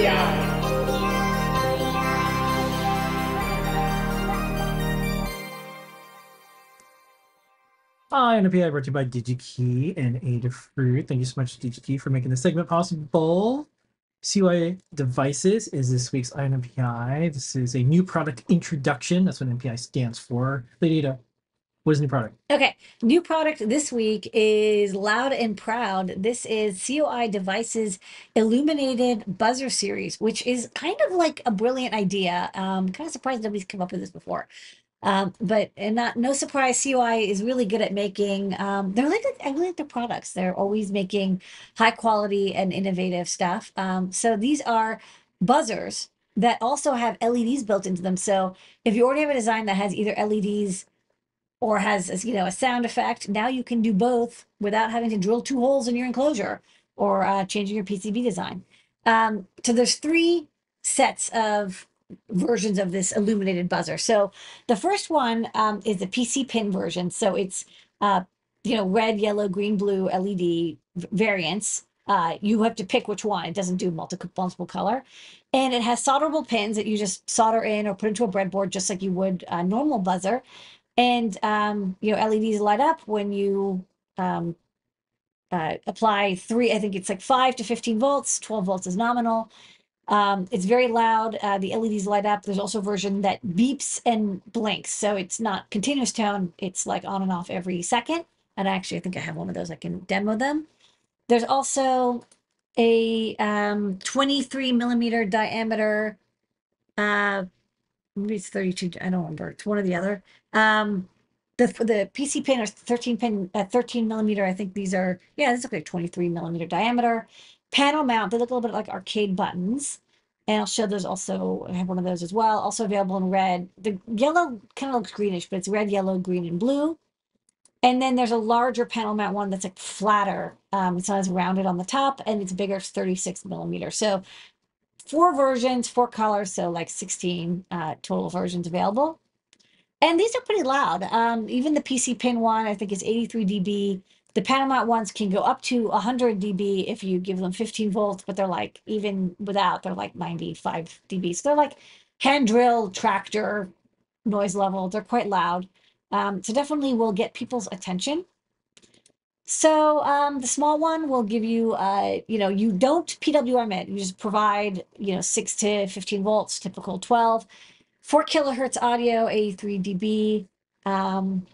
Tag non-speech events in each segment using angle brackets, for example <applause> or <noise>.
NPI. Hi, NPI brought to you by DigiKey and Adafruit. Thank you so much, DigiKey, for making this segment possible. CUI Devices is this week's INPI. This is a new product introduction. That's what NPI stands for. Lady Ada, what is new product? Okay, new product this week is Loud and Proud. This is CUI Devices Illuminated Buzzer Series, which is kind of like a brilliant idea. Um, kind of surprised nobody's come up with this before. Um, but and not no surprise, CUI is really good at making. Um, they're like I really like their products. They're always making high quality and innovative stuff. Um, so these are buzzers that also have LEDs built into them. So if you already have a design that has either LEDs or has you know a sound effect, now you can do both without having to drill two holes in your enclosure or uh, changing your PCB design. Um, so there's three sets of versions of this illuminated buzzer. So the first one um, is the PC pin version. So it's uh, you know red, yellow, green, blue LED variants. Uh, you have to pick which one. It doesn't do multiple multiple color, and it has solderable pins that you just solder in or put into a breadboard just like you would a normal buzzer. And um, you know LEDs light up when you um, uh, apply three. I think it's like five to fifteen volts. Twelve volts is nominal um, it's very loud. Uh, the LEDs light up. There's also a version that beeps and blinks. So it's not continuous tone. It's like on and off every second. And actually, I think I have one of those. I can demo them. There's also a um, 23 millimeter diameter. Uh, maybe it's 32. I don't remember. It's one or the other. Um, the the PC pin are 13 pin, uh, 13 millimeter. I think these are yeah. This looks like 23 millimeter diameter panel mount. They look a little bit like arcade buttons. And I'll show those also. I have one of those as well. Also available in red. The yellow kind of looks greenish, but it's red, yellow, green, and blue. And then there's a larger panel mount one that's like flatter. Um, it's not as rounded on the top, and it's bigger, it's 36 millimeter. So four versions, four colors, so like 16 uh, total versions available. And these are pretty loud. Um, even the PC pin one, I think is 83 dB. The mount ones can go up to 100 dB if you give them 15 volts, but they're like, even without, they're like 95 dB. So they're like hand drill tractor noise level. They're quite loud. Um, so definitely will get people's attention. So um, the small one will give you, uh, you know, you don't PWM it. You just provide, you know, 6 to 15 volts, typical 12. 4 kilohertz audio, 83 dB. Um,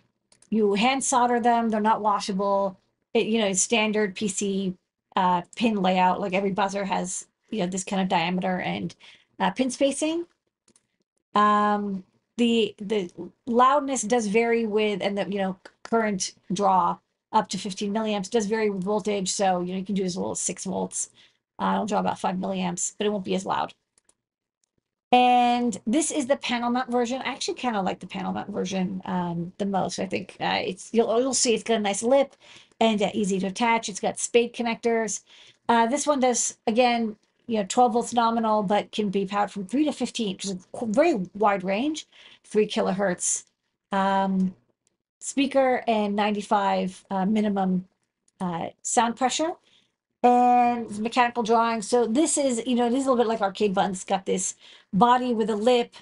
you hand solder them. They're not washable. It, you know, standard PC uh, pin layout. Like every buzzer has, you know, this kind of diameter and uh, pin spacing. Um, the the loudness does vary with, and the you know current draw up to 15 milliamps It does vary with voltage. So you know you can do as little as six volts. Uh, it'll draw about five milliamps, but it won't be as loud. And this is the panel mount version. I actually kind of like the panel mount version um, the most. I think uh, it's you'll, you'll see it's got a nice lip and uh, easy to attach. It's got spade connectors. Uh, this one does again, you know, 12 volts nominal, but can be powered from three to 15, which is a very wide range, three kilohertz um, speaker and 95 uh, minimum uh, sound pressure and mechanical drawing. So this is, you know, it is a little bit like arcade buttons. It's got this body with a lip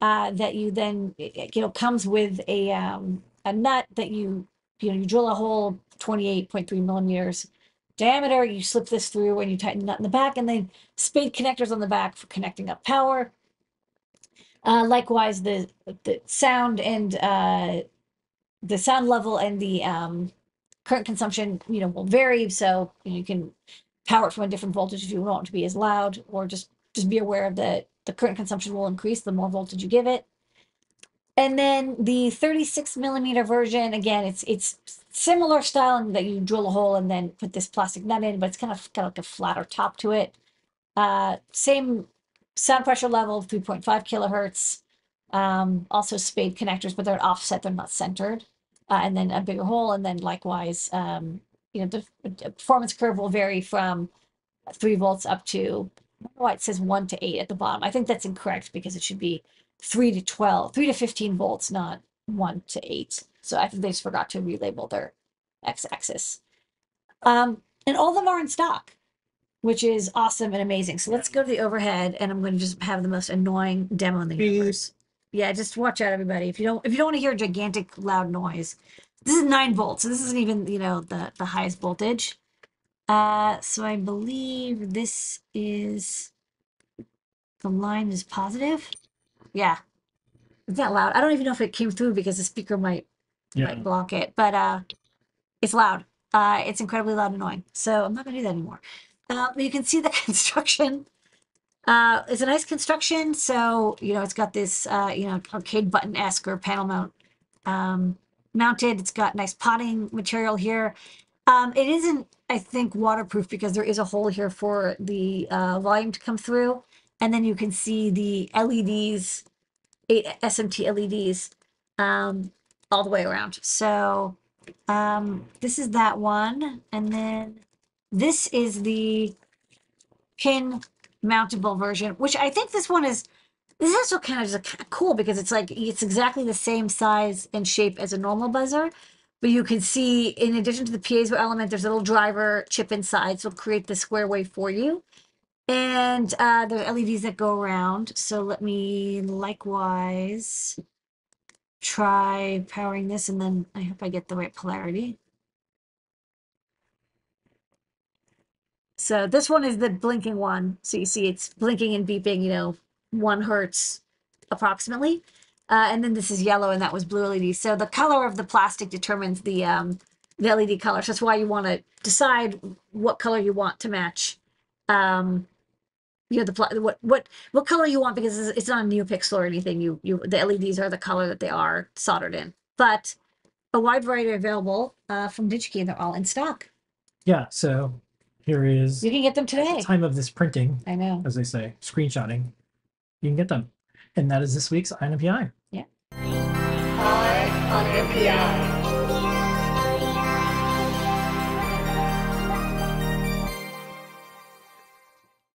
uh, that you then, you know, comes with a um, a nut that you, you know, you drill a hole 28.3 millimeters diameter. You slip this through and you tighten the nut in the back, and then spade connectors on the back for connecting up power. Uh, likewise, the the sound and uh, the sound level and the um, current consumption, you know, will vary. So you can power it from a different voltage if you want to be as loud, or just just be aware of the the current consumption will increase the more voltage you give it. And then the 36 millimeter version, again, it's it's similar style in that you drill a hole and then put this plastic nut in, but it's kind of kind of like a flatter top to it. Uh, same sound pressure level, 3.5 kilohertz. Um, also spade connectors, but they're offset, they're not centered uh, and then a bigger hole. And then likewise, um, you know, the, the performance curve will vary from three volts up to, why it says one to eight at the bottom. I think that's incorrect because it should be three to 12, three to 15 volts, not one to eight. So I think they just forgot to relabel their x-axis. Um, and all of them are in stock. which is awesome and amazing. So let's go to the overhead, and I'm going to just have the most annoying demo in the universe. Yeah, just watch out, everybody. If you don't, if you don't want to hear a gigantic loud noise, this is nine volts, so this isn't even you know the the highest voltage. Uh, so I believe this is the line is positive. Yeah, it's not loud. I don't even know if it came through because the speaker might Yeah. might block it, but uh, it's loud. Uh, it's incredibly loud and annoying. So I'm not gonna do that anymore. Uh, but you can see the <laughs> construction. Uh, it's a nice construction. So you know, it's got this uh, you know arcade button esque or panel mount um, mounted. It's got nice potting material here. Um, it isn't, I think, waterproof because there is a hole here for the uh, volume to come through, and then you can see the LEDs, eight SMT LEDs, um, all the way around. So um, this is that one, and then this is the pin mountable version, which I think this one is. This is also kind of just kind of cool because it's like it's exactly the same size and shape as a normal buzzer, but you can see in addition to the piezo element, there's a little driver chip inside, so it'll create the square wave for you. And uh, there are LEDs that go around. So let me likewise try powering this, and then I hope I get the right polarity. So this one is the blinking one. So you see it's blinking and beeping, you know, one hertz approximately. Uh, and then this is yellow and that was blue LED. So the color of the plastic determines the, um, the LED color. So that's why you want to decide what color you want to match. Um, you know, the, what, what, what color you want because it's, it's not a NeoPixel or anything. You, you, the LEDs are the color that they are soldered in, but a wide variety available, uh, from DigiKey and they're all in stock. Yeah. So here is You can get them today. time of this printing, I know. as they say, screenshotting. You can get them. And that is this week's INPI. Eye on NPI.